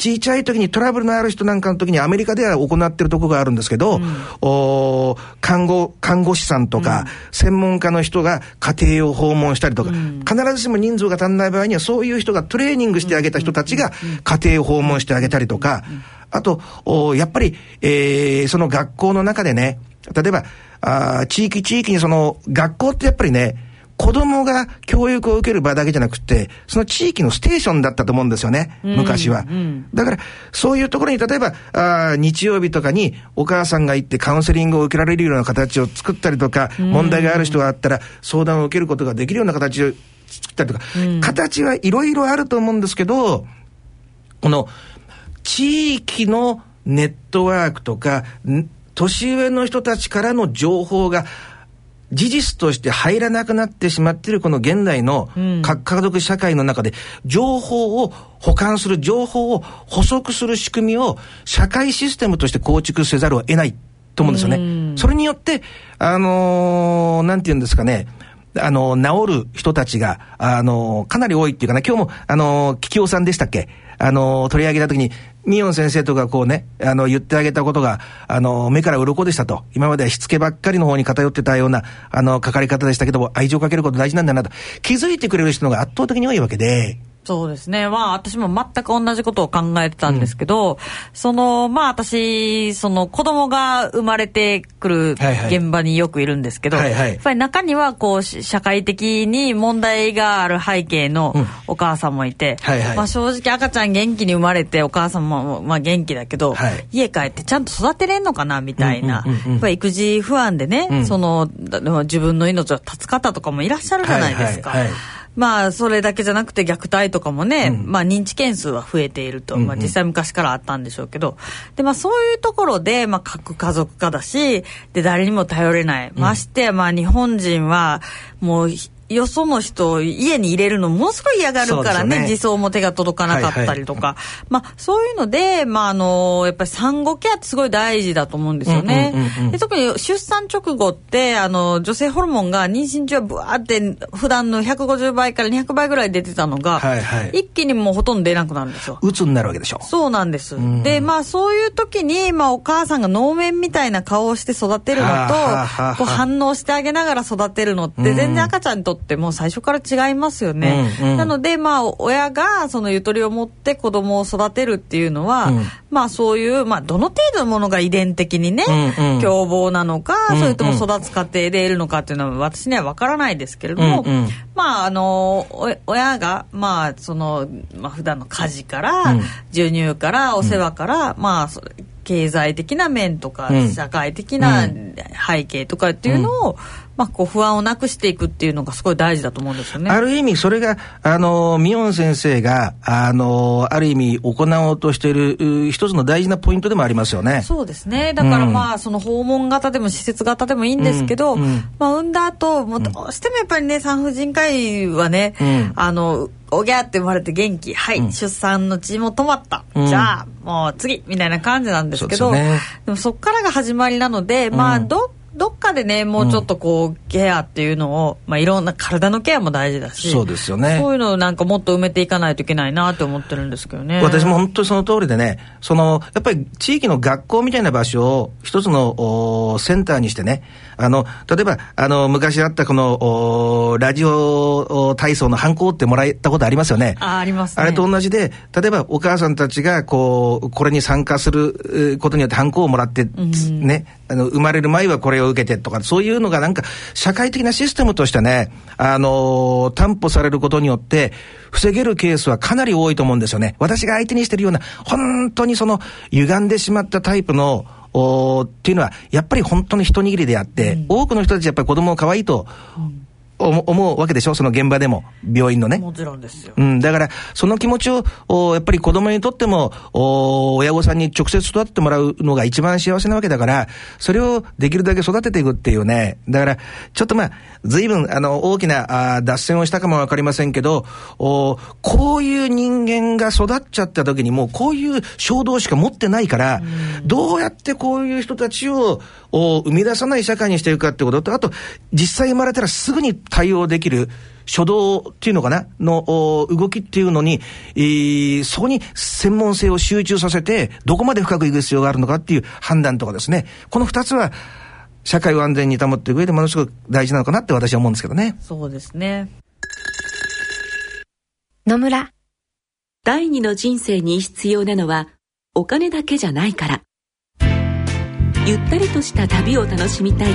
小さい時にトラブルのある人なんかの時にアメリカでは行ってるとこがあるんですけど、うん、お看護、看護師さんとか、うん、専門家の人が家庭を訪問したりとか、うん、必ずしも人数が足んない場合にはそういう人がトレーニングしてあげた人たちが家庭を訪問してあげたりとか、あと、おやっぱり、えー、その学校の中でね、例えば、あ地域地域にその学校ってやっぱりね、子供が教育を受ける場だけじゃなくて、その地域のステーションだったと思うんですよね、昔は。うん。うん、だから、そういうところに例えばあ、日曜日とかにお母さんが行ってカウンセリングを受けられるような形を作ったりとか、問題がある人があったら相談を受けることができるような形を作ったりとか、うん、形はいろいろあると思うんですけど、この、地域のネットワークとか、年上の人たちからの情報が事実として入らなくなってしまっているこの現代の核家族社会の中で、情報を保管する、情報を補足する仕組みを社会システムとして構築せざるを得ないと思うんですよね。それによって、あのー、なんて言うんですかね、あの、治る人たちが、あの、かなり多いっていうかな、今日も、あの、キキオさんでしたっけ？あの、取り上げたときに、ミヨン先生とかこうね、あの、言ってあげたことが、あの、目から鱗でしたと。今まではしつけばっかりの方に偏ってたような、あの、かかり方でしたけども、愛情をかけること大事なんだなと。気づいてくれる人のが圧倒的に多いわけで、そうですね。まあ私も全く同じことを考えてたんですけど、うん、その、まあ私、その子供が生まれてくる現場によくいるんですけど、はいはい、やっぱり中にはこう社会的に問題がある背景のお母さんもいて、うんはいはい、まあ正直赤ちゃん元気に生まれてお母さんもまあ元気だけど、はい、家帰ってちゃんと育てれんのかなみたいな、やっぱり育児不安でね、うん、その自分の命を絶つ方とかもいらっしゃるじゃないですか。はいはいはいまあ、それだけじゃなくて虐待とかもね、うん、まあ、認知件数は増えていると、まあ、実際昔からあったんでしょうけど、で、まあ、そういうところで、まあ、核家族化だし、で、誰にも頼れない。ましてや、まあ、日本人は、もう、よその人を家に入れるのものすごい嫌がるからね、ね自走も手が届かなかったりとか、はいはい、まあそういうので、まああの、やっぱり産後ケアってすごい大事だと思うんですよね。で特に出産直後って、あの、女性ホルモンが妊娠中はブワーって普段の150倍から200倍ぐらい出てたのが、はいはい、一気にもうほとんど出なくなるんですよ。鬱になるわけでしょ。そうなんです。で、まあそういう時に、まあお母さんが能面みたいな顔をして育てるのと、こう反応してあげながら育てるのって全然赤ちゃんにとってってもう最初から違いますよね。うんうん、なので、まあ、親がそのゆとりを持って子供を育てるっていうのは、うん、まあそういう、まあどの程度のものが遺伝的にね、うんうん、凶暴なのか、それとも育つ過程で得るのかっていうのは私には分からないですけれども、うんうん、まああの、親が、まあその、まあ普段の家事から、授乳から、お世話から、まあ、経済的な面とか、社会的な背景とかっていうのを、まあ、こう不安をなくしていくっていうのがすごい大事だと思うんですよね。ある意味、それが、あの、ミヨン先生が、あの、ある意味行おうとしている一つの大事なポイントでもありますよね。そうですね。だからまあ、うん、その訪問型でも施設型でもいいんですけど、うん。うん、まあ、産んだ後、もうどうしてもやっぱりね、産婦人科医はね、あの、おぎゃって生まれて元気。はい、うん、出産の血も止まった、うん、じゃあもう次みたいな感じなんですけど、ね、でもそっからが始まりなので、まあどっどっかでねもうちょっとこう、ケアっていうのを、まあ、いろんな体のケアも大事だしそうですよね。そういうのをなんかもっと埋めていかないといけないなって思ってるんですけどね。私も本当にその通りでねそのやっぱり地域の学校みたいな場所を一つのおセンターにしてねあの例えばあの昔あったこのおラジオお体操の反抗ってもらったことありますよね。あありますね。あれと同じで例えばお母さんたちがこうこれに参加するえーことによって反抗をもらって、ねあの生まれる前はこれを受けてとかそういうのがなんか社会的なシステムとしてねあのー担保されることによって防げるケースはかなり多いと思うんですよね。私が相手にしてるような本当にその歪んでしまったタイプのおーっていうのはやっぱり本当に一握りであって、多くの人たちやっぱり子供を可愛いと思思うわけでしょ？その現場でも病院のね。もちろんですよ。うん、だから、その気持ちを、おやっぱり子供にとっても、お親御さんに直接育ててもらうのが一番幸せなわけだから、それをできるだけ育てていくっていうね。だから、ちょっとまあ、随分、あの、大きなあー脱線をしたかもわかりませんけど、おこういう人間が育っちゃった時にもう、こういう衝動しか持ってないから、どうやってこういう人たちを、お生み出さない社会にしていくかってことと、あと、実際生まれたらすぐに対応できる、初動っていうのかな？のお動きっていうのに、えーそこに専門性を集中させて、どこまで深くいく必要があるのかっていう判断とかですね。この二つは、社会を安全に保っていく上でものすごく大事なのかなって私は思うんですけどね。そうですね。野村。第二の人生に必要なのはお金だけじゃないから。ゆったりとした旅を楽しみたい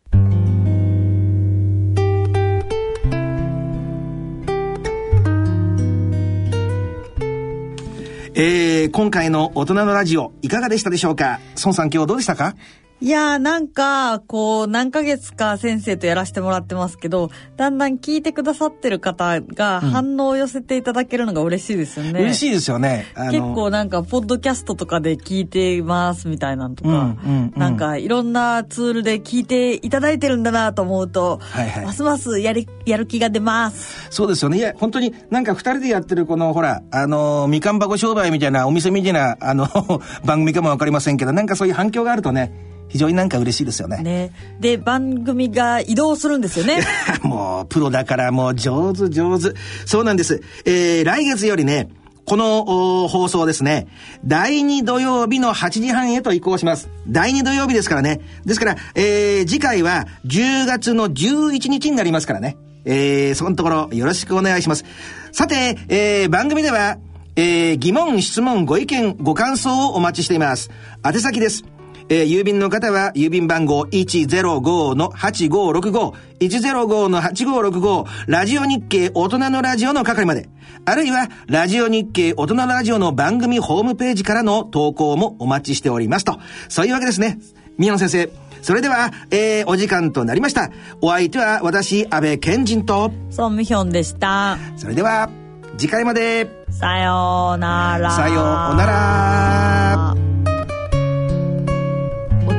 えー、今回の大人のラジオ、いかがでしたでしょうか？孫さん今日どうでしたか？いやーなんか、こう、何ヶ月か先生とやらせてもらってますけど、だんだん聞いてくださってる方が反応を寄せていただけるのが嬉しいですよね。嬉しいですよね。結構なんか、ポッドキャストとかで聞いてますみたいなのとか、うんうんうんなんかいろんなツールで聞いていただいてるんだなと思うと、はいはいますますやり、やる気が出ます。そうですよね。いや、本当になんか二人でやってるこの、ほら、あの、みかん箱商売みたいな、お店みたいな、あの、番組かもわかりませんけど、なんかそういう反響があるとね、非常になんか嬉しいですよね。ね。で、番組が移動するんですよね。もう、プロだからもう上手上手。そうなんです。えー、来月よりね、このお放送ですね、第2土曜日の8時半へと移行します。第2土曜日ですからね。ですから、えー、次回は10月の11日になりますからね。えー、そこのところよろしくお願いします。さて、えー、番組では、えー、疑問、質問、ご意見、ご感想をお待ちしています。宛先です。えー郵便の方は、郵便番号105-8565、105-8565、ラジオ日経大人のラジオの係まで、あるいは、ラジオ日経大人のラジオの番組ホームページからの投稿もお待ちしておりますと。そういうわけですね。宮野先生。それでは、えーお時間となりました。お相手は私、安倍賢人と、ソンミヒョンでした。それでは、次回まで。さようなら。さようなら。